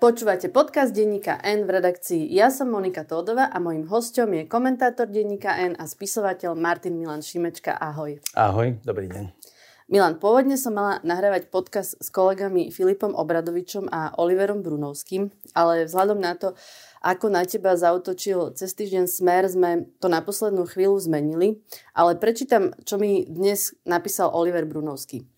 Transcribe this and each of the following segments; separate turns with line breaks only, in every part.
Počúvate podcast denníka N v redakcii Ja som Monika Tódova a mojím hostom je komentátor denníka N a spisovateľ Martin Milan Šimečka. Ahoj.
Ahoj, dobrý deň.
Milan, pôvodne som mala nahrávať podcast s kolegami Filipom Obradovičom a Oliverom Brunovským, ale vzhľadom na to, ako na teba zautočil cez týždeň Smer, sme to na poslednú chvíľu zmenili, ale prečítam, čo mi dnes napísal Oliver Brunovský.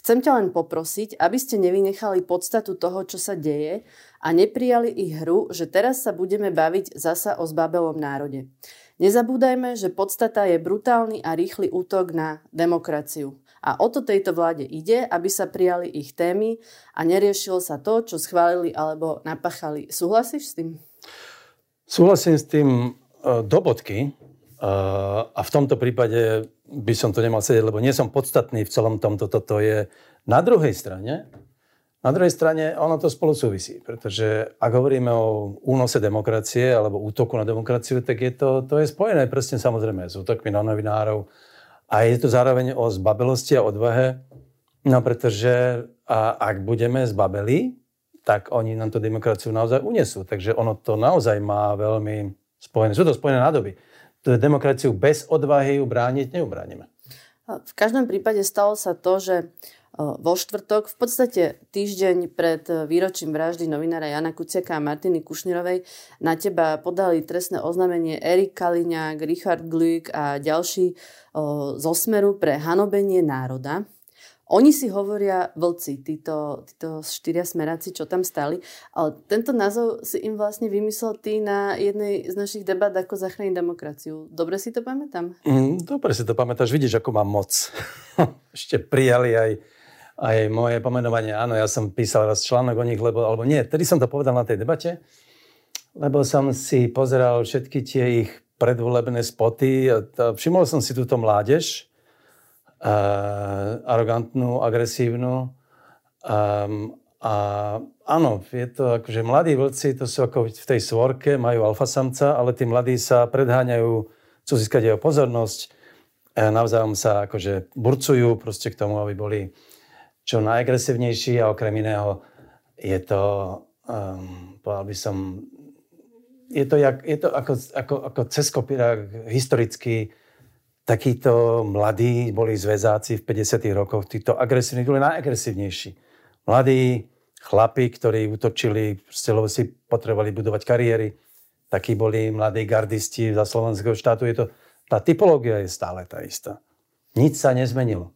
Chcem ťa len poprosiť, aby ste nevynechali podstatu toho, čo sa deje a neprijali ich hru, že teraz sa budeme baviť zasa o zbabelom národe. Nezabúdajme, že podstata je brutálny a rýchly útok na demokraciu. A o to tejto vláde ide, aby sa prijali ich témy a neriešilo sa to, čo schválili alebo napachali. Súhlasíš s tým?
Súhlasím s tým e, do bodky. E, a v tomto prípade by som to nemal sedieť, lebo nie som podstatný v celom tomto. Toto je na druhej strane. Na druhej strane ono to spolu súvisí, pretože ak hovoríme o únose demokracie alebo útoku na demokraciu, tak je to, to je spojené presne samozrejme s útokmi na novinárov a je to zároveň o zbabelosti a odvahe, no pretože a ak budeme zbabeli, tak oni nám tú demokraciu naozaj unesú. Takže ono to naozaj má veľmi spojené. Sú to spojené nádoby demokraciu bez odvahy ju brániť neubránime.
V každom prípade stalo sa to, že vo štvrtok, v podstate týždeň pred výročím vraždy novinára Jana Kuciaka a Martiny Kušnirovej, na teba podali trestné oznámenie Erik Kaliňák, Richard Glück a ďalší zo Smeru pre hanobenie národa. Oni si hovoria vlci, títo, títo štyria smeráci, čo tam stali, ale tento názov si im vlastne vymyslel ty na jednej z našich debat, ako zachrániť demokraciu. Dobre si to pamätám?
Mm, dobre si to pamätáš, vidíš, ako mám moc. Ešte prijali aj, aj moje pomenovanie. Áno, ja som písal raz článok o nich, lebo, alebo nie, tedy som to povedal na tej debate, lebo som si pozeral všetky tie ich predvolebné spoty všimol som si túto mládež, arogantnú, agresívnu. Um, a áno, je to akože mladí vlci, to sú ako v tej svorke, majú alfasamca, ale tí mladí sa predháňajú, chcú získať jeho pozornosť, navzájom sa akože burcujú proste k tomu, aby boli čo najagresívnejší a okrem iného je to, um, povedal by som, je to, jak, je to ako, ako, ako cez kopírák historicky takíto mladí boli zväzáci v 50. rokoch, títo agresívni, boli najagresívnejší. Mladí chlapi, ktorí útočili, lebo si potrebovali budovať kariéry, takí boli mladí gardisti za slovenského štátu. Je to, tá typológia je stále tá istá. Nič sa nezmenilo.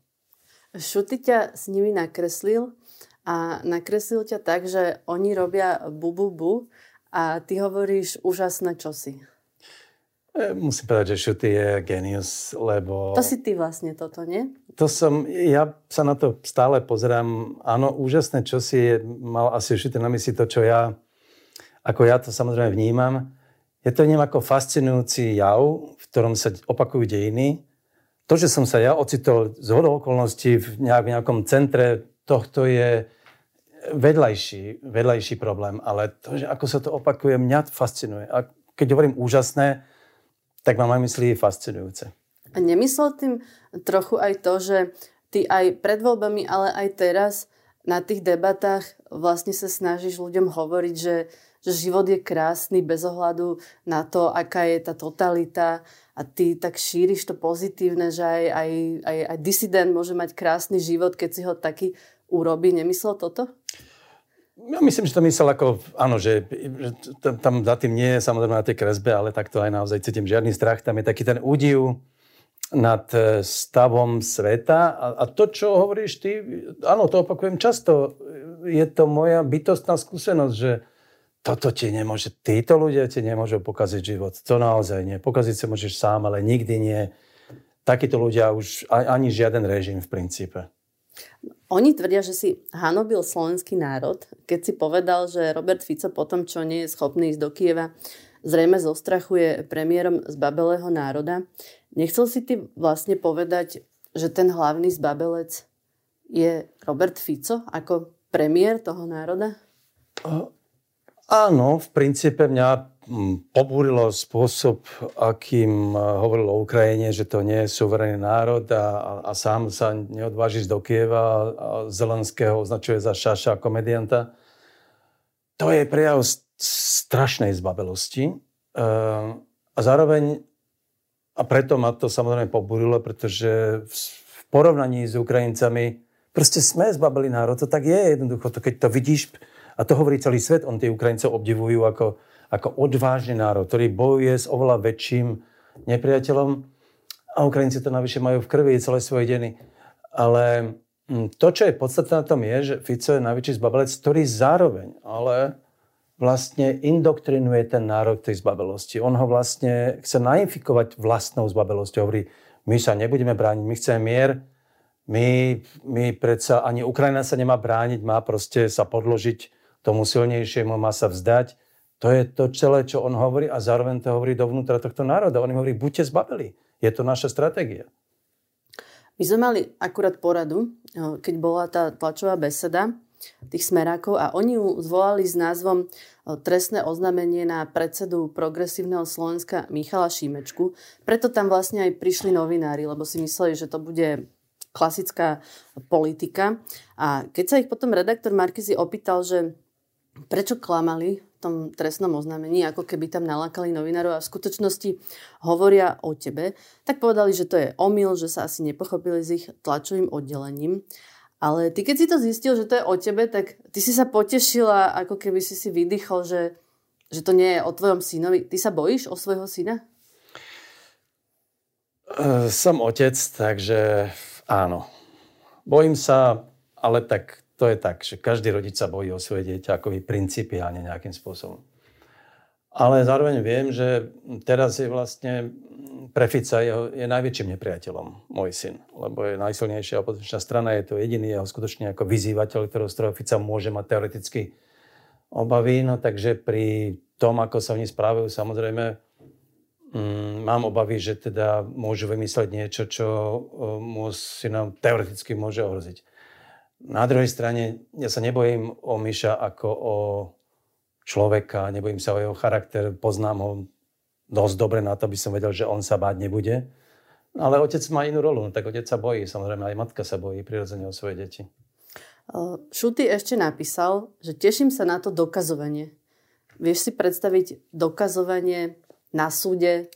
Šuty ťa s nimi nakreslil a nakreslil ťa tak, že oni robia bu, bu, bu a ty hovoríš úžasné čosi.
E, musím povedať, že Šuty je genius, lebo...
To si ty vlastne toto, nie?
To som, ja sa na to stále pozerám. Áno, úžasné, čo si je, mal asi Šuty na mysli to, čo ja, ako ja to samozrejme vnímam. Je to neviem ako fascinujúci jav, v ktorom sa opakujú dejiny. To, že som sa ja ocitol z hodou okolností v nejak, nejakom centre, tohto je vedľajší, vedľajší problém. Ale to, že ako sa to opakuje, mňa fascinuje. A keď hovorím úžasné, tak mám aj mysli fascinujúce.
A nemyslel tým trochu aj to, že ty aj pred voľbami, ale aj teraz na tých debatách vlastne sa snažíš ľuďom hovoriť, že, že život je krásny bez ohľadu na to, aká je tá totalita a ty tak šíriš to pozitívne, že aj, aj, aj, aj disident môže mať krásny život, keď si ho taký urobí. Nemyslel toto?
Ja myslím, že to myslel ako, áno, že, že tam za tým nie je samozrejme na tej kresbe, ale takto aj naozaj cítim žiadny strach. Tam je taký ten údiv nad e, stavom sveta a, a to, čo hovoríš ty, áno, to opakujem často, je to moja bytostná skúsenosť, že toto ti nemôže, títo ľudia ti nemôžu pokaziť život. To naozaj nie. Pokaziť sa môžeš sám, ale nikdy nie. Takíto ľudia už ani žiaden režim v princípe.
Oni tvrdia, že si hanobil slovenský národ, keď si povedal, že Robert Fico po tom, čo nie je schopný ísť do Kieva, zrejme zostrachuje premiérom z babelého národa. Nechcel si ty vlastne povedať, že ten hlavný zbabelec je Robert Fico ako premiér toho národa?
Áno, v princípe mňa pobúrilo spôsob, akým e, hovoril o Ukrajine, že to nie je suverénny národ a, a, a sám sa neodváži do Kieva a Zelenského označuje za šaša komedianta. to je prejav strašnej zbabelosti. Uh, a zároveň, a preto ma to samozrejme pobudilo, pretože v porovnaní s Ukrajincami proste sme zbabeli národ. To tak je jednoducho. To, keď to vidíš, a to hovorí celý svet, on tie Ukrajincov obdivujú ako, ako odvážny národ, ktorý bojuje s oveľa väčším nepriateľom. A Ukrajinci to navyše majú v krvi celé svoje deny. Ale hm, to, čo je podstatné na tom, je, že Fico je najväčší zbabelec, ktorý zároveň ale vlastne indoktrinuje ten národ tej zbabelosti. On ho vlastne chce nainfikovať vlastnou zbabelosťou. Hovorí, my sa nebudeme brániť, my chceme mier, my, my predsa, ani Ukrajina sa nemá brániť, má proste sa podložiť tomu silnejšiemu, má sa vzdať. To je to celé, čo on hovorí a zároveň to hovorí dovnútra tohto národa. On im hovorí, buďte zbabeli. Je to naša stratégia.
My sme mali akurát poradu, keď bola tá tlačová beseda tých smerákov a oni ju zvolali s názvom trestné oznámenie na predsedu progresívneho Slovenska Michala Šímečku. Preto tam vlastne aj prišli novinári, lebo si mysleli, že to bude klasická politika. A keď sa ich potom redaktor Markizy opýtal, že prečo klamali v tom trestnom oznámení, ako keby tam nalákali novinárov a v skutočnosti hovoria o tebe, tak povedali, že to je omyl, že sa asi nepochopili s ich tlačovým oddelením. Ale ty, keď si to zistil, že to je o tebe, tak ty si sa potešila, ako keby si si vydýchol, že, že to nie je o tvojom synovi. Ty sa bojíš o svojho syna?
Som otec, takže áno. Bojím sa, ale tak to je tak, že každý rodič sa bojí o svoje dieťa akoby principiálne nejakým spôsobom. Ale zároveň viem, že teraz je vlastne pre Fica je, je najväčším nepriateľom môj syn, lebo je najsilnejšia opozičná strana, je to jediný jeho skutočne ako vyzývateľ, ktorého z Fica môže mať teoreticky obavy, no takže pri tom, ako sa oni správajú, samozrejme mm, mám obavy, že teda môžu vymysleť niečo, čo mu syna teoreticky môže ohroziť. Na druhej strane, ja sa nebojím o Miša ako o človeka, nebojím sa o jeho charakter, poznám ho dosť dobre na to, aby som vedel, že on sa báť nebude. Ale otec má inú rolu, no tak otec sa bojí, samozrejme aj matka sa bojí prirodzene o svoje deti.
Šuty ešte napísal, že teším sa na to dokazovanie. Vieš si predstaviť dokazovanie na súde,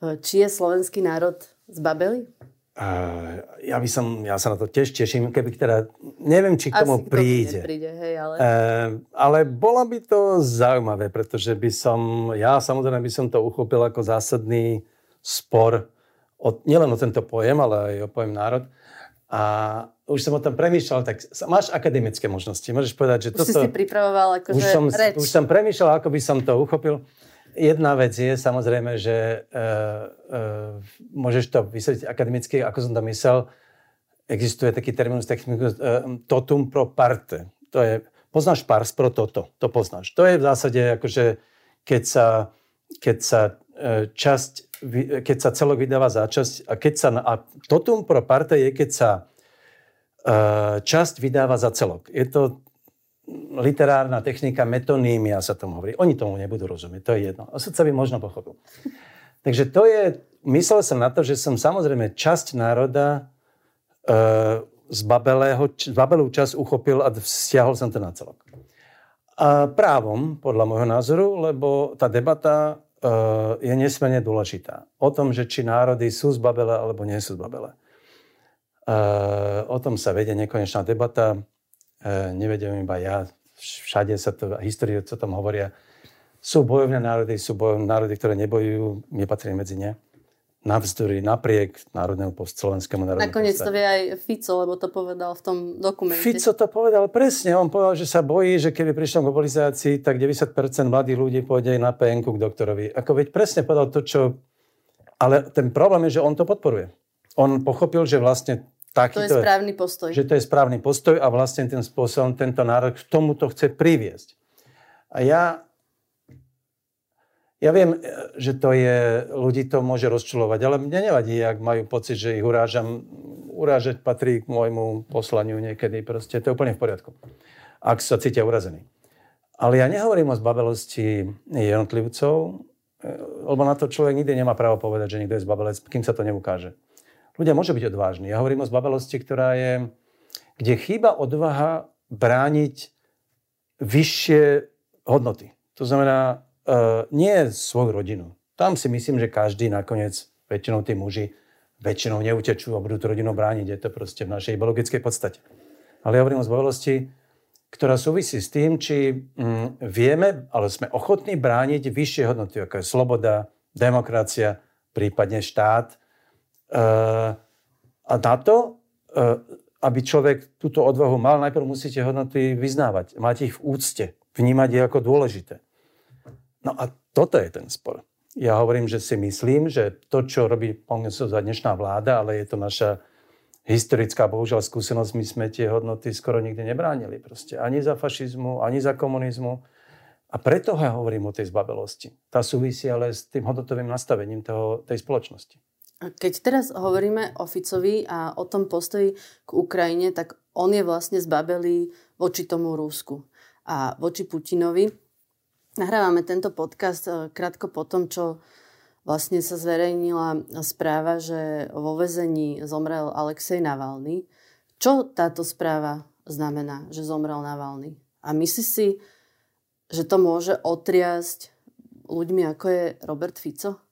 či je slovenský národ zbabeli?
Uh, ja by som, ja sa na to tiež teším, keby teda, neviem, či k tomu Asi príde.
Nepríde, hej, ale...
Uh, ale bola by to zaujímavé, pretože by som, ja samozrejme by som to uchopil ako zásadný spor, o, nielen o tento pojem, ale aj o pojem národ. A už som o tom premýšľal, tak máš akademické možnosti. Môžeš povedať, že
už
toto...
Už si pripravoval akože
už som,
reč.
Už som premýšľal, ako by som to uchopil. Jedna vec je samozrejme, že uh, uh, môžeš to vysvetliť akademicky, ako som to myslel. Existuje taký terminus technicus uh, totum pro parte. To je, poznáš pars pro toto, to poznáš. To je v zásade akože, keď sa, keď sa uh, časť, keď sa celok vydáva za časť, a keď sa, a totum pro parte je, keď sa uh, časť vydáva za celok. Je to literárna technika metonímia sa tomu hovorí. Oni tomu nebudú rozumieť, to je jedno. A sudca by možno pochopil. Takže to je, myslel som na to, že som samozrejme časť národa e, z, babelého, z babelú časť uchopil a stiahol som to na celok. A právom, podľa môjho názoru, lebo tá debata e, je nesmierne dôležitá. O tom, že či národy sú z babele alebo nie sú z babele. E, o tom sa vedie nekonečná debata E, nevedem iba ja, všade sa to, histórie sa tam hovoria. Sú bojovné národy, sú bojovné národy, ktoré nebojujú, nepatrím medzi ne. Navzdory, napriek národnému post, slovenskému národnému
Nakoniec to vie aj Fico, lebo to povedal v tom dokumente.
Fico to povedal presne. On povedal, že sa bojí, že keby prišlo k mobilizácii, tak 90% mladých ľudí pôjde na PN k doktorovi. Ako veď presne povedal to, čo... Ale ten problém je, že on to podporuje. On pochopil, že vlastne
taký, to je správny postoj.
Že to je správny postoj a vlastne tým spôsobom tento národ k tomuto chce priviesť. A ja, ja viem, že to je, ľudí to môže rozčulovať, ale mne nevadí, ak majú pocit, že ich urážam. Urážať patrí k môjmu poslaniu niekedy, proste to je úplne v poriadku. Ak sa cítia urazení. Ale ja nehovorím o zbabelosti jednotlivcov, lebo na to človek nikdy nemá právo povedať, že niekto je zbabelec, kým sa to neukáže ľudia môžu byť odvážni. Ja hovorím o zbabelosti, ktorá je, kde chýba odvaha brániť vyššie hodnoty. To znamená, uh, nie svoju rodinu. Tam si myslím, že každý nakoniec, väčšinou tí muži, väčšinou neutečú a budú tú rodinu brániť. Je to proste v našej biologickej podstate. Ale ja hovorím o zbojolosti, ktorá súvisí s tým, či mm, vieme, ale sme ochotní brániť vyššie hodnoty, ako je sloboda, demokracia, prípadne štát. E, a na to, e, aby človek túto odvahu mal, najprv musíte hodnoty vyznávať, mať ich v úcte, vnímať ich ako dôležité. No a toto je ten spor. Ja hovorím, že si myslím, že to, čo robí za dnešná vláda, ale je to naša historická, bohužiaľ, skúsenosť, my sme tie hodnoty skoro nikdy nebránili. Proste ani za fašizmu, ani za komunizmu. A preto ja hovorím o tej zbabelosti. Tá súvisí ale s tým hodnotovým nastavením toho, tej spoločnosti.
Keď teraz hovoríme o Ficovi a o tom postoji k Ukrajine, tak on je vlastne zbabelý voči tomu Rusku a voči Putinovi. Nahrávame tento podcast eh, krátko po tom, čo vlastne sa zverejnila správa, že vo vezení zomrel Alexej Navalny. Čo táto správa znamená, že zomrel Navalny? A myslí si, že to môže otriasť ľuďmi, ako je Robert Fico?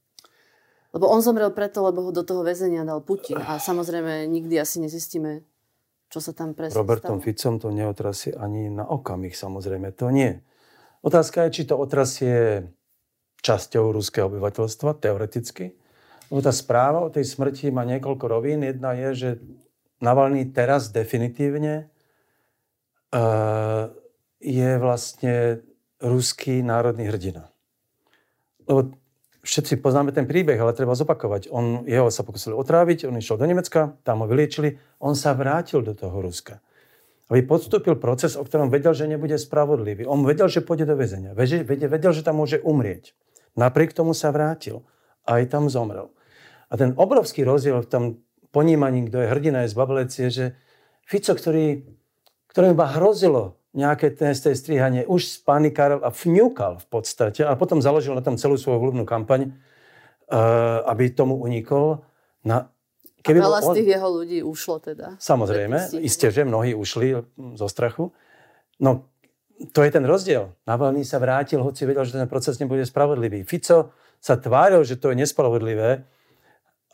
Lebo on zomrel preto, lebo ho do toho väzenia dal Putin. A samozrejme nikdy asi nezistíme, čo sa tam presne
Robertom
stalo.
Ficom to neotrasie ani na okamih, samozrejme. To nie. Otázka je, či to otrasie časťou ruského obyvateľstva, teoreticky. Lebo tá správa o tej smrti má niekoľko rovín. Jedna je, že Navalny teraz definitívne uh, je vlastne ruský národný hrdina. Lebo všetci poznáme ten príbeh, ale treba zopakovať. On, jeho sa pokusili otráviť, on išiel do Nemecka, tam ho vyliečili, on sa vrátil do toho Ruska. Aby podstúpil proces, o ktorom vedel, že nebude spravodlivý. On vedel, že pôjde do väzenia. Vedel, vedel, že tam môže umrieť. Napriek tomu sa vrátil. Aj tam zomrel. A ten obrovský rozdiel v tom ponímaní, kto je hrdina, je zbabelec, je, že Fico, ktorý, ktorý iba hrozilo nejaké testé strihanie, už spanikáril a vňúkal v podstate a potom založil na tom celú svoju vľúbnu kampaň, uh, aby tomu unikol. Na,
keby a veľa bol, z tých jeho ľudí ušlo teda.
Samozrejme, isté, že mnohí ušli zo strachu. No, to je ten rozdiel. Navalny sa vrátil, hoci vedel, že ten proces nebude spravodlivý. Fico sa tváril, že to je nespravodlivé,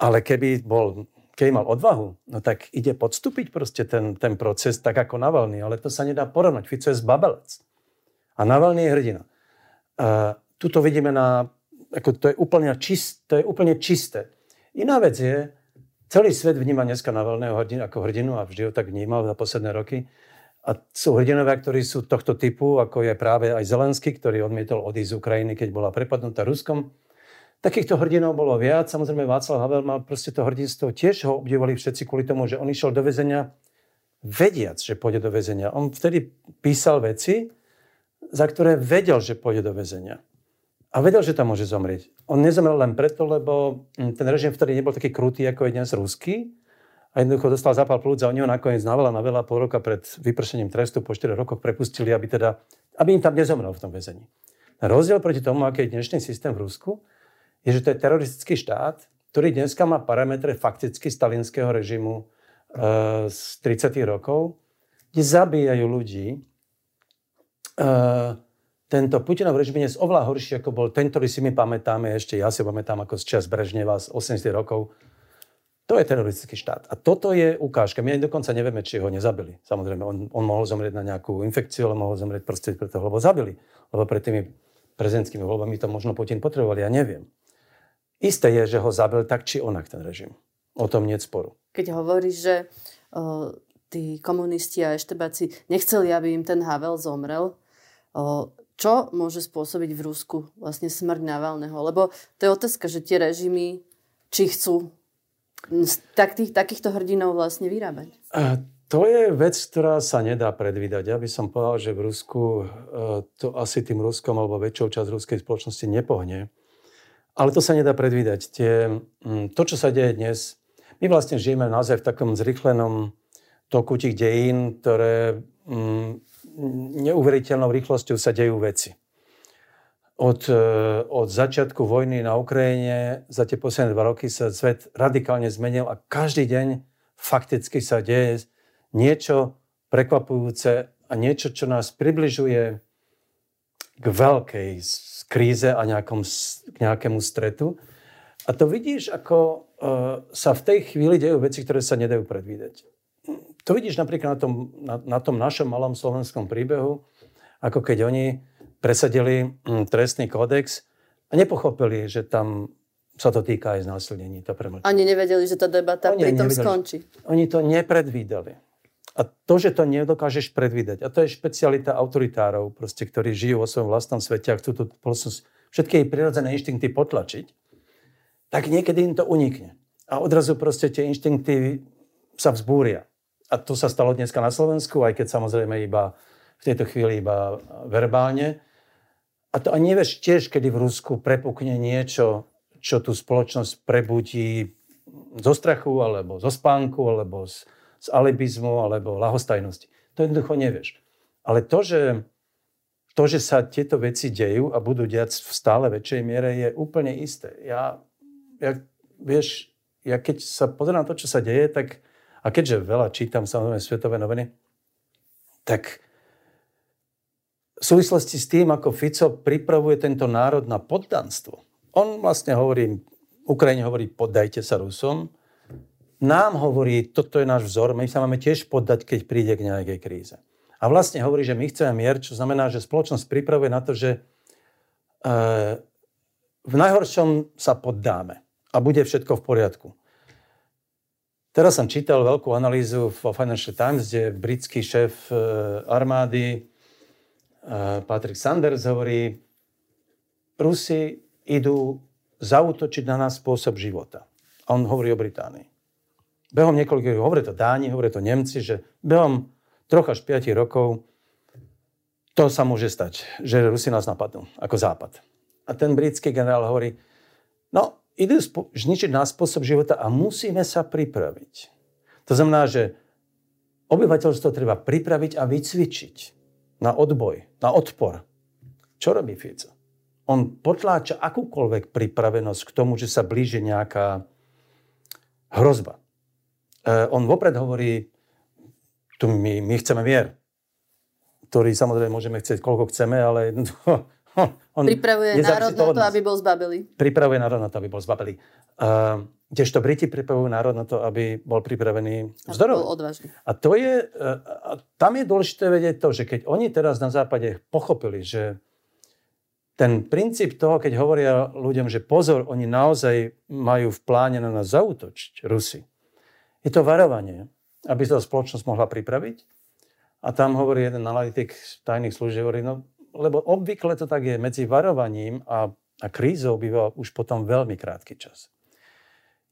ale keby, bol, keby mal odvahu, no tak ide podstúpiť proste ten, ten proces tak ako Navalny, ale to sa nedá porovnať. Fico je zbabelec. A Navalny je hrdina. A tuto vidíme na, ako to je úplne, čist, to je úplne čisté. Iná vec je, celý svet vníma dneska Navalného hrdinu, ako hrdinu a vždy ho tak vnímal za posledné roky. A sú hrdinovia, ktorí sú tohto typu, ako je práve aj Zelenský, ktorý odmietol odísť z Ukrajiny, keď bola prepadnutá Ruskom. Takýchto hrdinov bolo viac. Samozrejme Václav Havel mal proste to hrdinstvo. Tiež ho obdivovali všetci kvôli tomu, že on išiel do väzenia vediac, že pôjde do väzenia. On vtedy písal veci, za ktoré vedel, že pôjde do väzenia. A vedel, že tam môže zomrieť. On nezomrel len preto, lebo ten režim vtedy nebol taký krutý, ako je dnes ruský a jednoducho dostal zápal plúc a oni ho nakoniec na veľa, na veľa pol roka pred vypršením trestu po 4 rokoch prepustili, aby, teda, aby im tam nezomrel v tom väzení. Rozdiel proti tomu, aký je dnešný systém v Rusku, je, že to je teroristický štát, ktorý dneska má parametre fakticky stalinského režimu e, z 30. rokov, kde zabíjajú ľudí. E, tento Putinov režim je oveľa horší, ako bol ten, ktorý si my pamätáme, ešte ja si pamätám ako z čas Brežneva z 80. rokov, to je teroristický štát. A toto je ukážka. My aj dokonca nevieme, či ho nezabili. Samozrejme, on, on mohol zomrieť na nejakú infekciu, ale mohol zomrieť proste preto, lebo zabili. Lebo pred tými prezidentskými voľbami to možno Putin potreboval, ja neviem. Isté je, že ho zabil tak či onak ten režim. O tom nie sporu.
Keď hovoríš, že o, tí komunisti a eštebáci nechceli, aby im ten Havel zomrel, o, čo môže spôsobiť v Rusku vlastne smrť Navalného? Lebo to je otázka, že tie režimy, či chcú tak tých, takýchto hrdinov vlastne vyrábať?
To je vec, ktorá sa nedá predvídať. Ja by som povedal, že v Rusku e, to asi tým Ruskom alebo väčšou časť ruskej spoločnosti nepohne. Ale to sa nedá predvídať. Tie, to, čo sa deje dnes, my vlastne žijeme naozaj v takom zrychlenom toku tých dejín, ktoré neuveriteľnou rýchlosťou sa dejú veci od, e, od začiatku vojny na Ukrajine za tie posledné dva roky sa svet radikálne zmenil a každý deň fakticky sa deje niečo prekvapujúce a niečo, čo nás približuje k veľkej kríze a nejakom, k nejakému stretu. A to vidíš, ako uh, sa v tej chvíli dejú veci, ktoré sa nedajú predvídať. To vidíš napríklad na tom, na, na tom našom malom slovenskom príbehu, ako keď oni presadili hm, trestný kódex a nepochopili, že tam sa to týka aj znásilnení. To
Ani nevedeli, že tá debata oni pritom nevedeli, skončí.
Oni to nepredvídali. A to, že to nedokážeš predvídať, a to je špecialita autoritárov, proste, ktorí žijú vo svojom vlastnom svete a chcú tú všetky jej prirodzené inštinkty potlačiť, tak niekedy im to unikne. A odrazu proste tie inštinkty sa vzbúria. A to sa stalo dneska na Slovensku, aj keď samozrejme iba v tejto chvíli iba verbálne. A to ani nevieš tiež, kedy v Rusku prepukne niečo, čo tú spoločnosť prebudí zo strachu, alebo zo spánku, alebo z, z alibizmu alebo lahostajnosti. To jednoducho nevieš. Ale to, že, to, že sa tieto veci dejú a budú diať v stále väčšej miere, je úplne isté. Ja, ja, vieš, ja keď sa pozerám na to, čo sa deje, tak, a keďže veľa čítam samozrejme svetové noviny, tak v súvislosti s tým, ako Fico pripravuje tento národ na poddanstvo, on vlastne hovorí, Ukrajine hovorí, poddajte sa Rusom, nám hovorí, toto je náš vzor, my sa máme tiež poddať, keď príde k nejakej kríze. A vlastne hovorí, že my chceme mier, čo znamená, že spoločnosť pripravuje na to, že e, v najhoršom sa poddáme a bude všetko v poriadku. Teraz som čítal veľkú analýzu vo Financial Times, kde britský šéf e, armády e, Patrick Sanders hovorí, Rusi idú zautočiť na nás spôsob života. A on hovorí o Británii behom niekoľkých, hovorí to Dáni, hovorí to Nemci, že behom troch až 5 rokov to sa môže stať, že Rusi nás napadnú ako Západ. A ten britský generál hovorí, no, idú zničiť nás spôsob života a musíme sa pripraviť. To znamená, že obyvateľstvo treba pripraviť a vycvičiť na odboj, na odpor. Čo robí Fico? On potláča akúkoľvek pripravenosť k tomu, že sa blíži nejaká hrozba. Eh, on vopred hovorí, tu my, my chceme mier, ktorý samozrejme môžeme chcieť, koľko chceme, ale
on pripravuje národ na to, aby bol zbabelý.
Pripravuje národ na to, aby bol zbabelý. Uh, kdežto Briti pripravujú národ na to, aby bol pripravený vzdorov. A to je, uh, tam je dôležité vedieť to, že keď oni teraz na západe pochopili, že ten princíp toho, keď hovoria ľuďom, že pozor, oni naozaj majú v pláne na nás zautočiť, Rusi, je to varovanie, aby sa spoločnosť mohla pripraviť. A tam hovorí jeden analytik tajných služieb, no, lebo obvykle to tak je, medzi varovaním a, a krízou býva už potom veľmi krátky čas.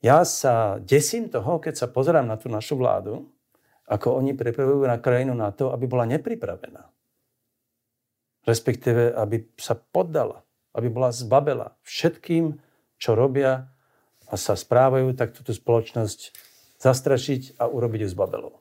Ja sa desím toho, keď sa pozerám na tú našu vládu, ako oni pripravujú na krajinu na to, aby bola nepripravená. Respektíve, aby sa poddala, aby bola zbabela všetkým, čo robia a sa správajú, tak túto spoločnosť zastrašiť a urobiť ju z babelou.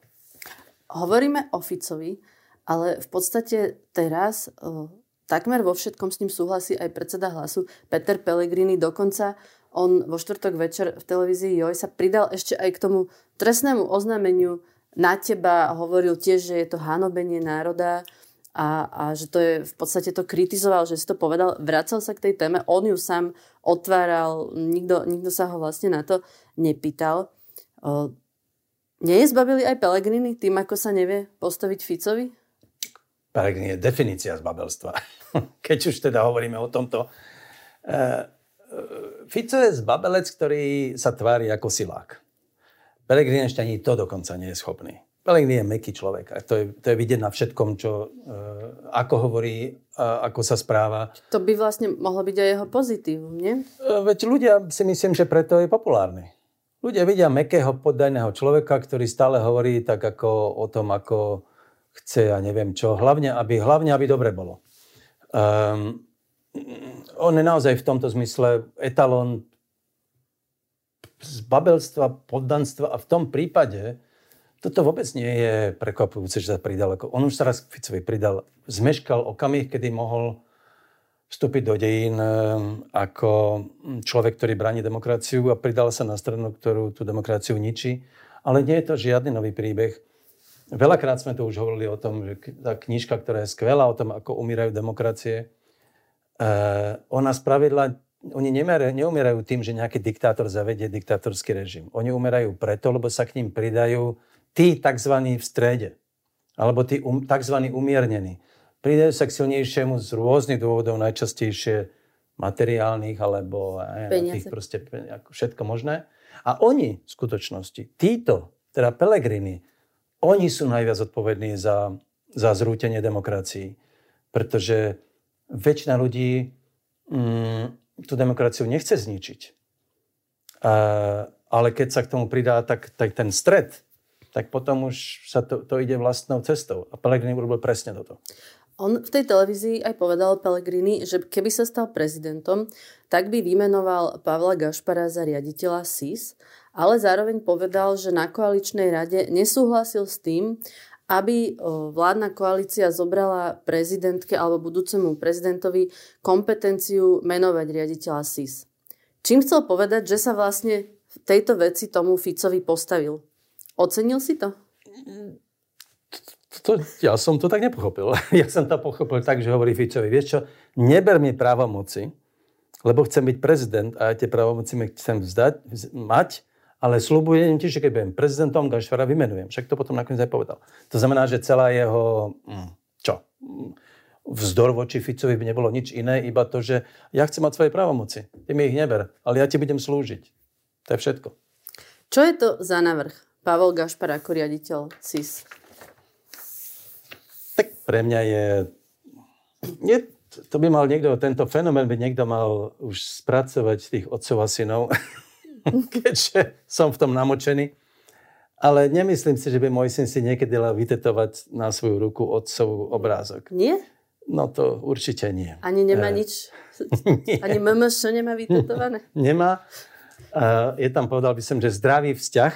Hovoríme o Ficovi, ale v podstate teraz o, takmer vo všetkom s ním súhlasí aj predseda hlasu Peter Pellegrini. Dokonca on vo štvrtok večer v televízii Joj sa pridal ešte aj k tomu trestnému oznámeniu na teba. Hovoril tiež, že je to hanobenie národa a, a že to je v podstate to kritizoval, že si to povedal, vracal sa k tej téme, on ju sám otváral, nikto, nikto sa ho vlastne na to nepýtal. Nie je zbabili aj Pelegrini tým, ako sa nevie postaviť Ficovi?
Pelegrini je definícia zbabelstva. Keď už teda hovoríme o tomto. E, Fico je zbabelec, ktorý sa tvári ako silák. Pelegrini ešte ani to dokonca nie je schopný. Pelegrini je meký človek. A to je, to je vidieť na všetkom, čo, e, ako hovorí, a ako sa správa.
To by vlastne mohlo byť aj jeho pozitívum, nie?
E, veď ľudia si myslím, že preto je populárny. Ľudia vidia mekého poddajného človeka, ktorý stále hovorí tak ako o tom, ako chce a neviem čo. Hlavne, aby, hlavne, aby dobre bolo. Um, on je naozaj v tomto zmysle etalon zbabelstva, poddanstva a v tom prípade toto vôbec nie je prekvapujúce, že sa pridal. On už sa raz Ficovi pridal. Zmeškal okamih, kedy mohol vstúpiť do dejín eh, ako človek, ktorý bráni demokraciu a pridal sa na stranu, ktorú tú demokraciu ničí. Ale nie je to žiadny nový príbeh. Veľakrát sme tu už hovorili o tom, že tá knižka, ktorá je skvelá o tom, ako umírajú demokracie, ona spravidla, oni neumierajú tým, že nejaký diktátor zavedie diktátorský režim. Oni umerajú preto, lebo sa k ním pridajú tí tzv. v strede, alebo tí um, tzv. umiernení. Pridajú sa k silnejšiemu z rôznych dôvodov, najčastejšie materiálnych, alebo ja tých proste všetko možné. A oni v skutočnosti, títo, teda Pelegrini, oni sú najviac odpovední za, za zrútenie demokracií. Pretože väčšina ľudí mm, tú demokraciu nechce zničiť. A, ale keď sa k tomu pridá tak, tak ten stred, tak potom už sa to, to ide vlastnou cestou. A Pellegrini urobil presne toto.
On v tej televízii aj povedal Pellegrini, že keby sa stal prezidentom, tak by vymenoval Pavla Gašpara za riaditeľa SIS, ale zároveň povedal, že na koaličnej rade nesúhlasil s tým, aby vládna koalícia zobrala prezidentke alebo budúcemu prezidentovi kompetenciu menovať riaditeľa SIS. Čím chcel povedať, že sa vlastne v tejto veci tomu Ficovi postavil? Ocenil si to?
To? Ja som to tak nepochopil. Ja som to pochopil tak, že hovorí Ficovi, vieš čo, neber mi právomoci, lebo chcem byť prezident a ja tie právomoci chcem vzdať, mať, ale slúbujem ti, že keď budem prezidentom, Gašvara vymenujem. Však to potom nakoniec aj povedal. To znamená, že celá jeho, mm, čo, vzdor voči Ficovi by nebolo nič iné, iba to, že ja chcem mať svoje právomoci. Ty mi ich neber, ale ja ti budem slúžiť. To je všetko.
Čo je to za navrh? Pavel Gašpar ako riaditeľ CIS.
Tak pre mňa je, je to by mal niekto, tento fenomén by niekto mal už spracovať tých otcov a synov. keďže som v tom namočený. Ale nemyslím si, že by môj syn si niekedy dal vytetovať na svoju ruku otcov obrázok.
Nie?
No to určite nie.
Ani nemá e... nič? nie. Ani MMŠ nemá vytetované?
nemá. Uh, je tam, povedal by som, že zdravý vzťah,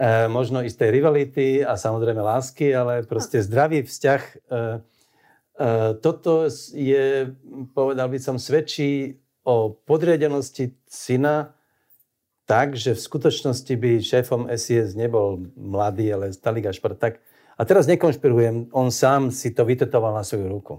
uh, možno isté rivality a samozrejme lásky, ale proste zdravý vzťah. Uh, uh, toto je, povedal by som, svedčí o podriadenosti syna tak, že v skutočnosti by šéfom SIS nebol mladý, ale Stali Gašpar. Tak, a teraz nekonšpirujem, on sám si to vytetoval na svoju ruku.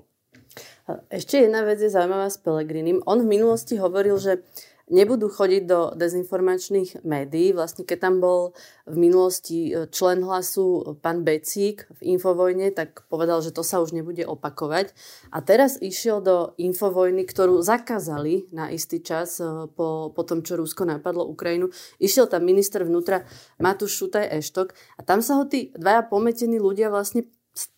Ešte jedna vec je zaujímavá s Pelegrinim. On v minulosti hovoril, že nebudú chodiť do dezinformačných médií. Vlastne keď tam bol v minulosti e, člen hlasu pán Becík v Infovojne, tak povedal, že to sa už nebude opakovať. A teraz išiel do Infovojny, ktorú zakázali na istý čas e, po, po tom, čo Rusko napadlo Ukrajinu. Išiel tam minister vnútra Matúš Šutaj Eštok a tam sa ho tí dvaja pometení ľudia vlastne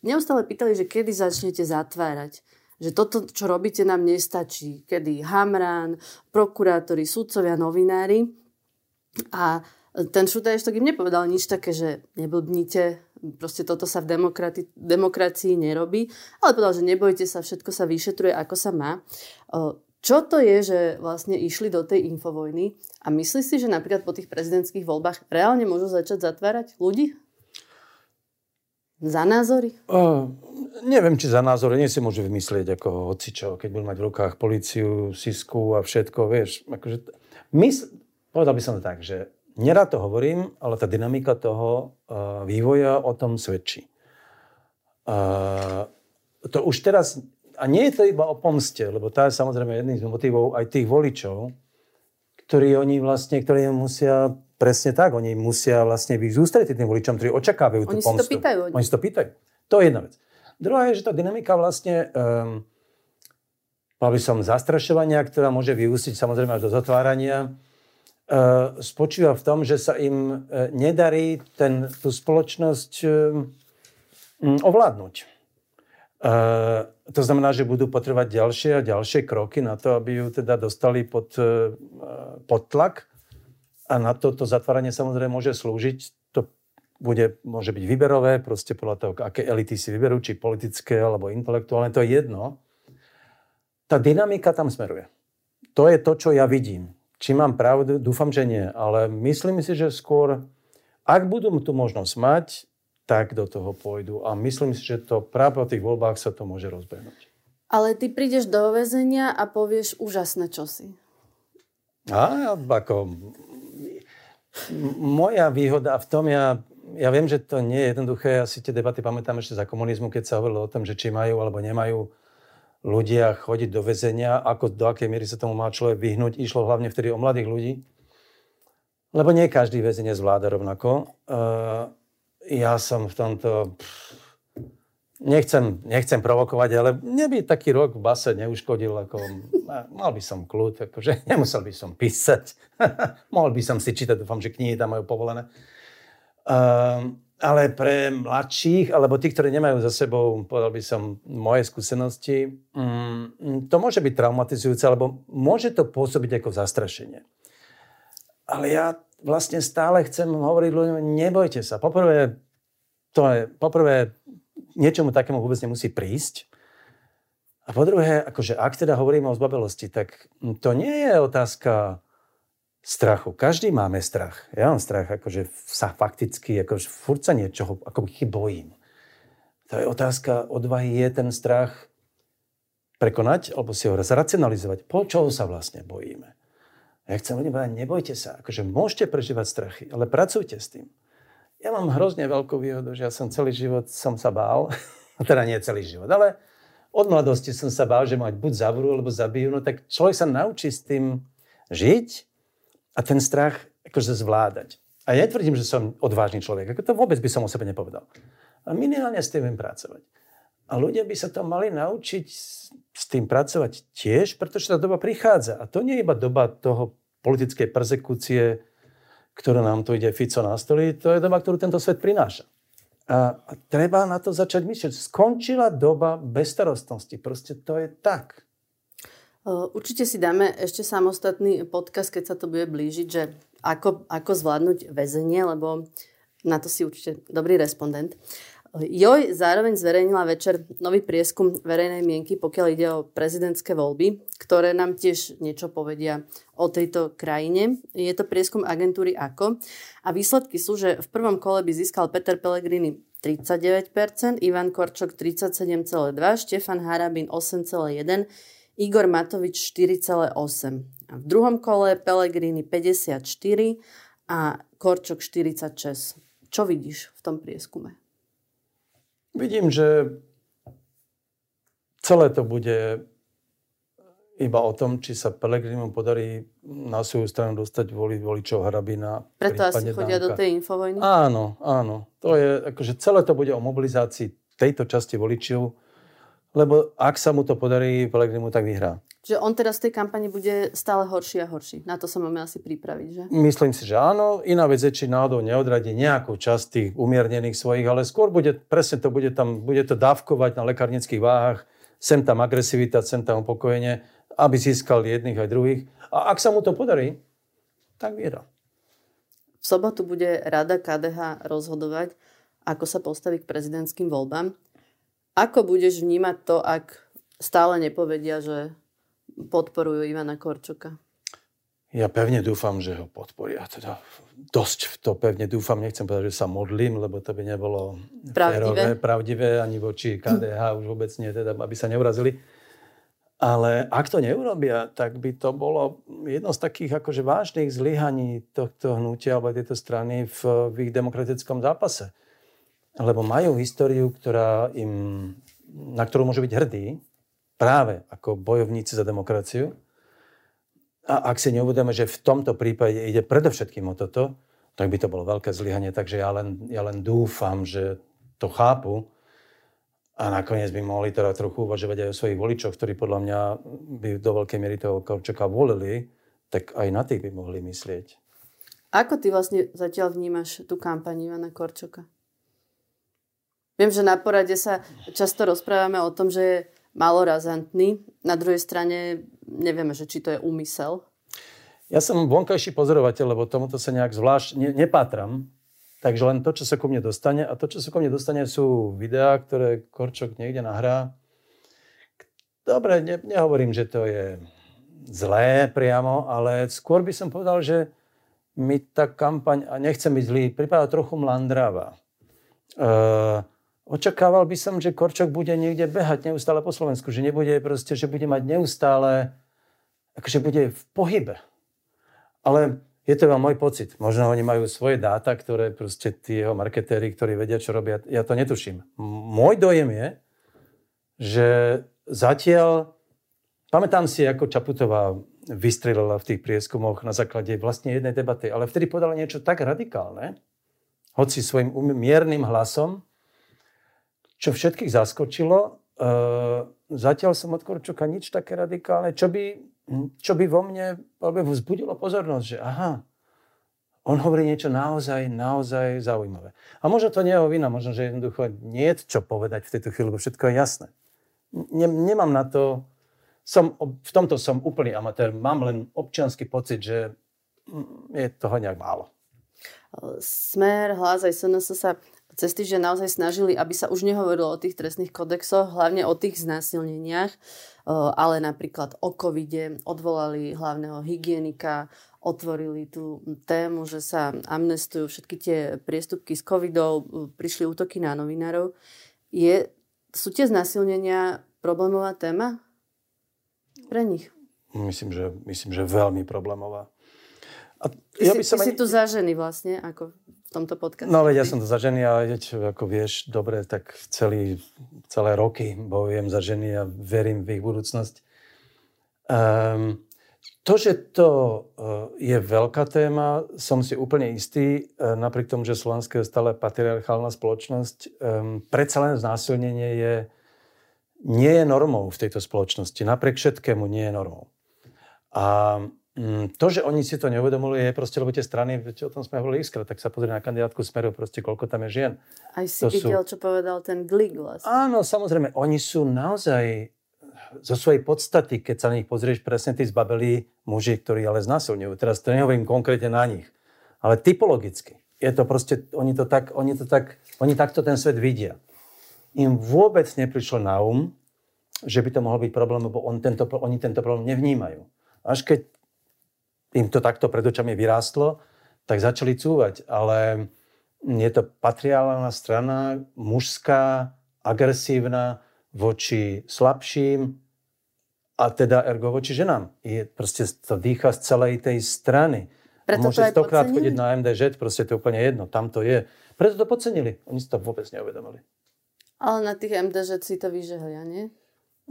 neustále pýtali, že kedy začnete zatvárať že toto, čo robíte, nám nestačí. Kedy Hamran, prokurátori, sudcovia, novinári. A ten Šutaještok im nepovedal nič také, že neblbnite, proste toto sa v demokrati- demokracii nerobí, ale povedal, že nebojte sa, všetko sa vyšetruje, ako sa má. Čo to je, že vlastne išli do tej infovojny a myslí si, že napríklad po tých prezidentských voľbách reálne môžu začať zatvárať ľudí? Za názory? Uh,
neviem, či za názory. Nie si môže vymyslieť ako hocičo, keď budú mať v rukách policiu, sisku a všetko, vieš. Akože, mys- povedal by som to tak, že nerad to hovorím, ale tá dynamika toho uh, vývoja o tom svedčí. Uh, to už teraz, a nie je to iba o pomste, lebo tá je samozrejme jedným z motivov aj tých voličov, ktorí oni vlastne, ktorí musia Presne tak, oni musia vlastne byť zústretiť tým voličom, ktorí očakávajú
tú
pomstu. Oni
si to pýtajú.
Oni. oni si to pýtajú. To je jedna vec. Druhá je, že tá dynamika vlastne, um, by som, zastrašovania, ktorá môže vyústiť samozrejme až do zatvárania, uh, spočíva v tom, že sa im uh, nedarí ten, tú spoločnosť um, ovládnuť. Uh, to znamená, že budú potrebovať ďalšie a ďalšie kroky na to, aby ju teda dostali pod, uh, pod tlak a na toto zatváranie samozrejme môže slúžiť, to bude, môže byť výberové, proste podľa toho, aké elity si vyberú, či politické alebo intelektuálne, to je jedno. Tá dynamika tam smeruje. To je to, čo ja vidím. Či mám pravdu, dúfam, že nie, ale myslím si, že skôr, ak budú tú možnosť mať, tak do toho pôjdu. A myslím si, že to práve po tých voľbách sa to môže rozbehnúť.
Ale ty prídeš do väzenia a povieš úžasné čosi.
A, ako, moja výhoda v tom, ja, ja viem, že to nie je jednoduché, ja si tie debaty pamätám ešte za komunizmu, keď sa hovorilo o tom, že či majú alebo nemajú ľudia chodiť do väzenia, ako do akej miery sa tomu má človek vyhnúť. Išlo hlavne vtedy o mladých ľudí. Lebo nie každý väzenie zvláda rovnako. Uh, ja som v tomto... Nechcem, nechcem provokovať, ale mne by taký rok v base neuškodil. Ako, mal by som kľud, akože nemusel by som písať. Mohol by som si čítať, dúfam, že knihy tam majú povolené. Uh, ale pre mladších, alebo tých, ktorí nemajú za sebou, povedal by som, moje skúsenosti, mm, to môže byť traumatizujúce, alebo môže to pôsobiť ako zastrašenie. Ale ja vlastne stále chcem hovoriť ľuďom, nebojte sa. Poprvé, to je, poprvé, niečomu takému vôbec nemusí prísť. A po druhé, akože ak teda hovoríme o zbabelosti, tak to nie je otázka strachu. Každý máme strach. Ja mám strach, akože sa fakticky, akože furt sa niečoho, ako bojím. To je otázka odvahy, je ten strach prekonať, alebo si ho zracionalizovať. Po čo sa vlastne bojíme? Ja chcem ľuďom povedať, nebojte sa, akože môžete prežívať strachy, ale pracujte s tým. Ja mám hrozne veľkú výhodu, že ja som celý život som sa bál, teda nie celý život, ale od mladosti som sa bál, že mať buď zavrú, alebo zabijú, no tak človek sa naučí s tým žiť a ten strach akože zvládať. A ja netvrdím, že som odvážny človek, ako to vôbec by som o sebe nepovedal. A minimálne s tým viem pracovať. A ľudia by sa to mali naučiť s tým pracovať tiež, pretože tá doba prichádza. A to nie je iba doba toho politickej persekúcie, ktorú nám tu ide Fico na stoli, to je doba, ktorú tento svet prináša. A, treba na to začať myslieť. Skončila doba bezstarostnosti. Proste to je tak.
Určite si dáme ešte samostatný podcast, keď sa to bude blížiť, že ako, ako zvládnuť väzenie, lebo na to si určite dobrý respondent. Joj zároveň zverejnila večer nový prieskum verejnej mienky, pokiaľ ide o prezidentské voľby, ktoré nám tiež niečo povedia o tejto krajine. Je to prieskum agentúry AKO a výsledky sú, že v prvom kole by získal Peter Pellegrini 39%, Ivan Korčok 37,2%, Štefan Harabin 8,1%, Igor Matovič 4,8%. A v druhom kole Pellegrini 54% a Korčok 46%. Čo vidíš v tom prieskume?
Vidím, že celé to bude iba o tom, či sa Pelegrinu podarí na svoju stranu dostať voli, voličov Harabina.
Preto asi chodia Danka. do tej infovojny?
Áno, áno. To je, akože celé to bude o mobilizácii tejto časti voličov, lebo ak sa mu to podarí, Pelegrinu tak vyhrá.
Že on teraz v tej kampani bude stále horší a horší. Na to sa máme asi pripraviť, že?
Myslím si, že áno. Iná vec je, či náhodou neodradí nejakú časť tých umiernených svojich, ale skôr bude, presne to bude tam, bude to dávkovať na lekárnických váhach, sem tam agresivita, sem tam upokojenie, aby získal jedných aj druhých. A ak sa mu to podarí, tak vyhrá.
V sobotu bude Rada KDH rozhodovať, ako sa postaví k prezidentským voľbám. Ako budeš vnímať to, ak stále nepovedia, že podporujú Ivana Korčoka?
Ja pevne dúfam, že ho podporia. Teda dosť v to pevne dúfam. Nechcem povedať, že sa modlím, lebo to by nebolo
pravdivé, férové,
pravdivé ani voči KDH už vôbec nie, teda, aby sa neurazili. Ale ak to neurobia, tak by to bolo jedno z takých akože vážnych zlyhaní tohto hnutia alebo tejto strany v, v ich demokratickom zápase. Lebo majú históriu, ktorá im, na ktorú môžu byť hrdí, práve ako bojovníci za demokraciu. A ak si neuvedome, že v tomto prípade ide predovšetkým o toto, tak by to bolo veľké zlyhanie. Takže ja len, ja len dúfam, že to chápu a nakoniec by mohli teda trochu uvažovať aj o svojich voličoch, ktorí podľa mňa by do veľkej miery toho Korčoka volili, tak aj na tých by mohli myslieť.
Ako ty vlastne zatiaľ vnímaš tú kampaň Ivana Korčoka? Viem, že na porade sa často rozprávame o tom, že je malo razantný. Na druhej strane nevieme, že či to je úmysel.
Ja som vonkajší pozorovateľ, lebo tomuto sa nejak zvlášť ne, nepátram. Takže len to, čo sa ku mne dostane. A to, čo sa ku mne dostane, sú videá, ktoré Korčok niekde nahrá. Dobre, ne, nehovorím, že to je zlé priamo, ale skôr by som povedal, že mi tá kampaň, a nechcem byť zlý, pripadá trochu mlandrava. Uh, Očakával by som, že Korčok bude niekde behať neustále po Slovensku, že nebude proste, že bude mať neustále, akože bude v pohybe. Ale je to môj pocit. Možno oni majú svoje dáta, ktoré proste tí jeho marketéri, ktorí vedia, čo robia. Ja to netuším. Môj dojem je, že zatiaľ, pamätám si, ako Čaputová vystrelila v tých prieskumoch na základe vlastne jednej debaty, ale vtedy povedala niečo tak radikálne, hoci svojim miernym hlasom, čo všetkých zaskočilo. E, zatiaľ som od Korčoka nič také radikálne, čo by, čo by vo mne vzbudilo pozornosť, že aha, on hovorí niečo naozaj, naozaj zaujímavé. A možno to nie je vina, možno, že jednoducho nie je čo povedať v tejto chvíli, lebo všetko je jasné. Ne, nemám na to, som, v tomto som úplný amatér, mám len občianský pocit, že mm, je toho nejak málo.
Smer, hlas aj SNS sa cez týždeň naozaj snažili, aby sa už nehovorilo o tých trestných kodexoch, hlavne o tých znásilneniach, ale napríklad o covide odvolali hlavného hygienika, otvorili tú tému, že sa amnestujú všetky tie priestupky s covidou, prišli útoky na novinárov. Je, sú tie znasilnenia problémová téma pre nich?
Myslím, že, myslím, že veľmi problémová.
A ja by som ty ani... si tu za ženy vlastne, ako tomto podcaste.
No veď ja som tu za ženy, ale ako vieš, dobre, tak celý, celé roky bojujem za ženy a verím v ich budúcnosť. Um, to, že to e, je veľká téma, som si úplne istý, e, napriek tomu, že Slovensko je stále patriarchálna spoločnosť, um, predsa len znásilnenie je, nie je normou v tejto spoločnosti. Napriek všetkému nie je normou. A to, že oni si to neuvedomili, je proste, lebo tie strany, o tom sme hovorili iskra, tak sa pozrie na kandidátku Smeru, proste koľko tam je žien.
Aj si to videl, sú... čo povedal ten Glik vlastne.
Áno, samozrejme, oni sú naozaj zo svojej podstaty, keď sa na nich pozrieš, presne tí zbabeli muži, ktorí ale znásilňujú. Teraz to nehovorím konkrétne na nich, ale typologicky. Je to proste, oni to tak, oni to tak, oni takto ten svet vidia. Im vôbec neprišlo na um, že by to mohol byť problém, lebo on tento, oni tento problém nevnímajú. Až keď im to takto pred očami vyrástlo, tak začali cúvať. Ale je to patriálna strana, mužská, agresívna, voči slabším, a teda ergo voči ženám. Je, proste to dýcha z celej tej strany.
Preto
Môže stokrát chodiť na MDŽ, proste to je úplne jedno, tam to je. Preto to podcenili. Oni si to vôbec neuvedomili.
Ale na tých MDŽ si to vyžehlia, nie?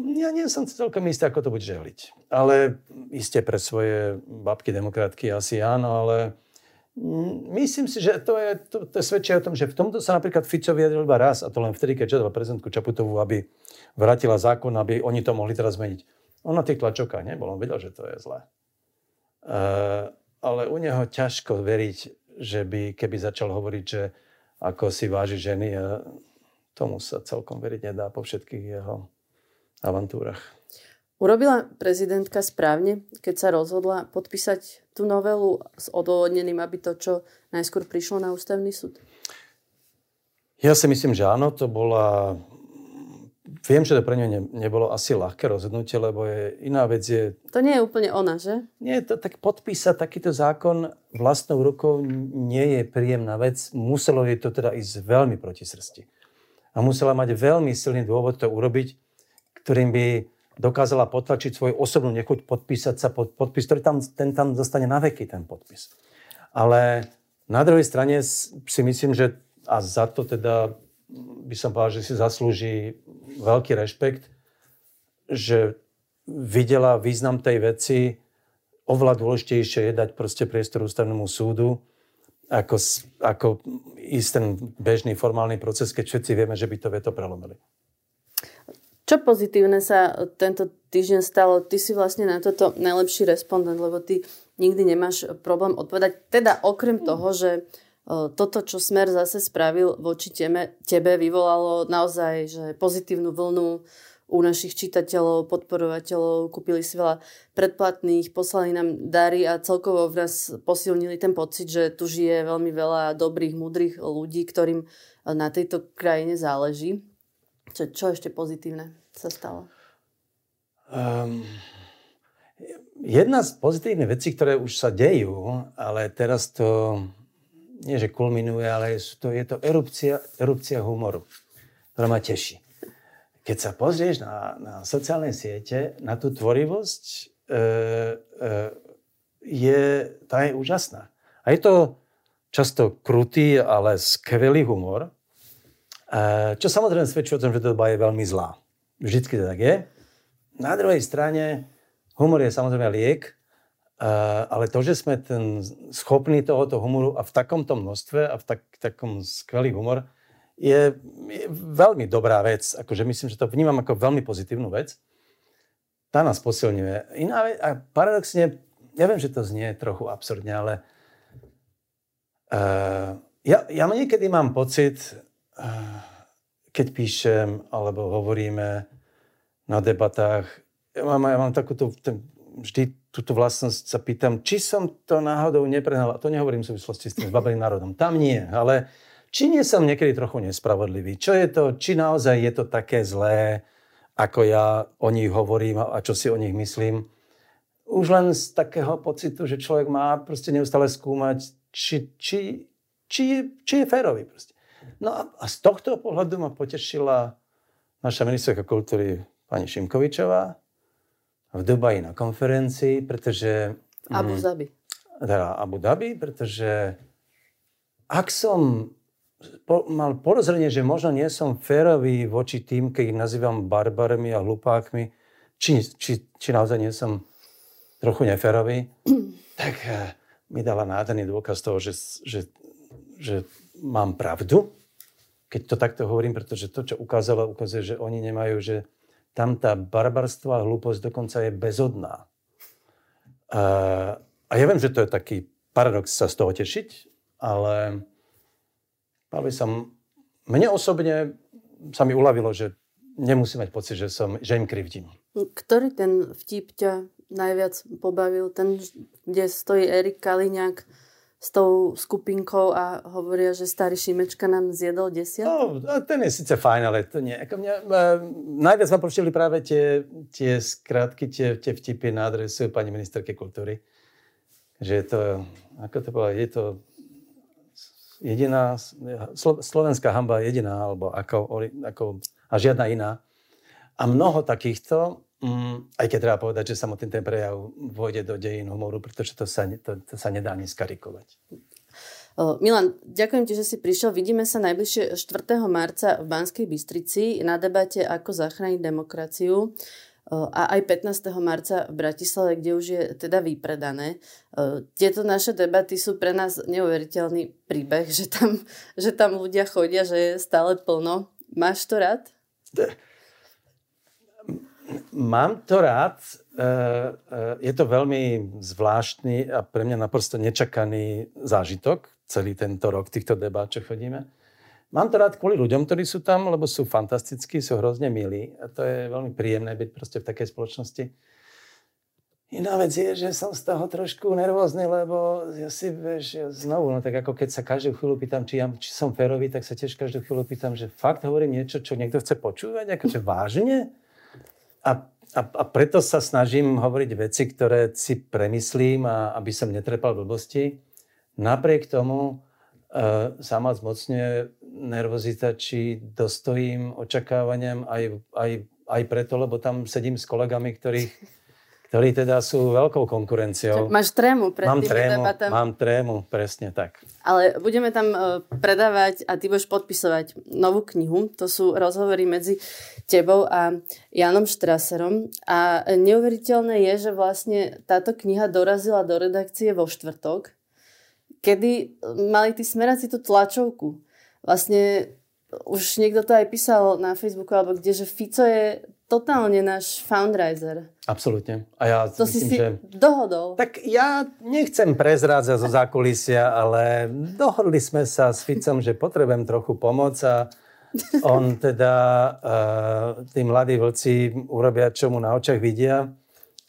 Ja nie som celkom istý, ako to bude žehliť. Ale iste pre svoje babky demokratky asi áno, ale myslím si, že to, je, to, to je svedčia o tom, že v tomto sa napríklad Fico vyjadril iba raz, a to len vtedy, keď žiadal prezidentku Čaputovú, aby vrátila zákon, aby oni to mohli teraz zmeniť. On na tých tlačovkách nebol, on vedel, že to je zlé. Uh, ale u neho ťažko veriť, že by, keby začal hovoriť, že ako si váži ženy, tomu sa celkom veriť nedá po všetkých jeho avantúrach.
Urobila prezidentka správne, keď sa rozhodla podpísať tú novelu s odôvodneným, aby to čo najskôr prišlo na ústavný súd?
Ja si myslím, že áno, to bola Viem, že to pre ňu ne, nebolo asi ľahké rozhodnutie, lebo je iná vec je...
To nie je úplne ona, že?
Nie, to tak podpísať takýto zákon vlastnou rukou nie je príjemná vec. Muselo jej to teda ísť veľmi proti srsti. A musela mať veľmi silný dôvod to urobiť, ktorým by dokázala potlačiť svoju osobnú nechuť podpísať sa pod podpis, ktorý tam, ten tam zostane na veky, ten podpis. Ale na druhej strane si myslím, že a za to teda by som povedal, že si zaslúži veľký rešpekt, že videla význam tej veci, oveľa dôležitejšie je dať proste priestor ústavnému súdu, ako, ako ísť ten bežný formálny proces, keď všetci vieme, že by to veto prelomili.
Čo pozitívne sa tento týždeň stalo? Ty si vlastne na toto najlepší respondent, lebo ty nikdy nemáš problém odpovedať. Teda okrem toho, že toto, čo Smer zase spravil voči teme, tebe, vyvolalo naozaj že pozitívnu vlnu u našich čitateľov, podporovateľov, kúpili si veľa predplatných, poslali nám dary a celkovo v nás posilnili ten pocit, že tu žije veľmi veľa dobrých, múdrych ľudí, ktorým na tejto krajine záleží. Čo, čo ešte pozitívne sa stalo? Um,
jedna z pozitívnych vecí, ktoré už sa dejú, ale teraz to nie že kulminuje, ale je to, je to erupcia, erupcia humoru, ktorá ma teší. Keď sa pozrieš na, na sociálne siete, na tú tvorivosť, e, e, je, tá je úžasná. A je to často krutý, ale skvelý humor, čo samozrejme svedčí o tom, že to doba je veľmi zlá. Vždycky to tak je. na druhej strane humor je samozrejme liek, ale to, že sme ten schopní tohoto humoru a v takomto množstve a v tak, takom skvelý humor, je, je veľmi dobrá vec. Akože myslím, že to vnímam ako veľmi pozitívnu vec. Tá nás posilňuje. Iná vec, a paradoxne, ja viem, že to znie trochu absurdne, ale uh, ja, ja niekedy mám pocit, keď píšem alebo hovoríme na debatách, ja mám, ja mám takúto, ten, vždy túto vlastnosť sa pýtam, či som to náhodou neprehnal. A to nehovorím v súvislosti s tým zbaveným národom. Tam nie, ale či nie som niekedy trochu nespravodlivý. Čo je to, či naozaj je to také zlé, ako ja o nich hovorím a čo si o nich myslím. Už len z takého pocitu, že človek má proste neustále skúmať, či, či, či, je, či je férový. Proste. No a, a z tohto pohľadu ma potešila naša ministerka kultúry pani Šimkovičová, v Dubaji na konferencii, pretože...
Abu mm, Dhabi.
Teda Abu Dhabi, pretože ak som po, mal porozrenie, že možno nie som férový voči tým, keď ich nazývam barbarmi a hlupákmi, či, či, či naozaj nie som trochu neférový, tak uh, mi dala nádherný dôkaz toho, že, že, že mám pravdu, keď to takto hovorím, pretože to, čo ukázalo, ukazuje, že oni nemajú, že tam tá barbarstvo a hlúposť dokonca je bezodná. A, a ja viem, že to je taký paradox sa z toho tešiť, ale by som, mne osobne sa mi uľavilo, že nemusím mať pocit, že, som, že im krivdím.
Ktorý ten vtip ťa najviac pobavil? Ten, kde stojí Erik Kaliňák s tou skupinkou a hovoria, že starý Šimečka nám zjedol desiat?
No, ten je síce fajn, ale to nie. Ako mňa, uh, najviac ma povštili práve tie, tie skratky, tie, tie vtipy na adresu pani ministerky kultúry. Že je to, ako to povedať, je to jediná, slovenská hamba jediná, alebo ako, ako, a žiadna iná. A mnoho takýchto, Mm, aj keď treba povedať, že samotný ten prejav vôjde do dejín humoru, pretože to sa, to, to sa nedá ani skarikovať.
Milan, ďakujem ti, že si prišiel. Vidíme sa najbližšie 4. marca v Banskej Bystrici na debate Ako zachrániť demokraciu a aj 15. marca v Bratislave, kde už je teda vypredané. Tieto naše debaty sú pre nás neuveriteľný príbeh, že tam, že tam ľudia chodia, že je stále plno. Máš to rád?
Mám to rád. E, e, je to veľmi zvláštny a pre mňa naprosto nečakaný zážitok celý tento rok týchto debát, čo chodíme. Mám to rád kvôli ľuďom, ktorí sú tam, lebo sú fantastickí, sú hrozne milí a to je veľmi príjemné byť proste v takej spoločnosti. Iná vec je, že som z toho trošku nervózny, lebo ja si, vieš, ja znovu, no tak ako keď sa každú chvíľu pýtam, či, ja, či som férový, tak sa tiež každú chvíľu pýtam, že fakt hovorím niečo, čo niekto chce počúvať, akože vážne? A, a, a preto sa snažím hovoriť veci, ktoré si premyslím, a aby som netrepal blbosti. Napriek tomu e, sa ma zmocňuje nervozita, či dostojím očakávaniam aj, aj, aj preto, lebo tam sedím s kolegami, ktorých ktorí teda sú veľkou konkurenciou.
Máš trému pred
mám
tými
trému,
debatami.
Mám trému, presne tak.
Ale budeme tam e, predávať a ty budeš podpisovať novú knihu. To sú rozhovory medzi tebou a Janom Štraserom. A neuveriteľné je, že vlastne táto kniha dorazila do redakcie vo štvrtok, kedy mali tí smeráci tú tlačovku. Vlastne už niekto to aj písal na Facebooku alebo kde, že Fico je totálne náš fundraiser.
Absolútne. A ja
to
myslím,
si si
že...
dohodol.
Tak ja nechcem prezrádzať zo zákulisia, ale dohodli sme sa s Ficom, že potrebujem trochu pomoc a on teda, uh, tí mladí vlci urobia, čo mu na očach vidia.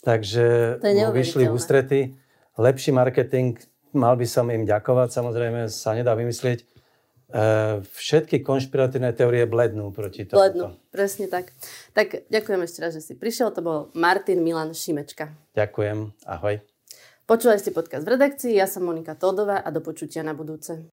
Takže mu vyšli v ústrety. Lepší marketing, mal by som im ďakovať, samozrejme sa nedá vymyslieť všetky konšpiratívne teórie blednú proti tomu.
Blednú, presne tak. Tak ďakujem ešte raz, že si prišiel. To bol Martin Milan Šimečka.
Ďakujem, ahoj.
Počúvali ste podcast v redakcii, ja som Monika Todová a do počutia na budúce.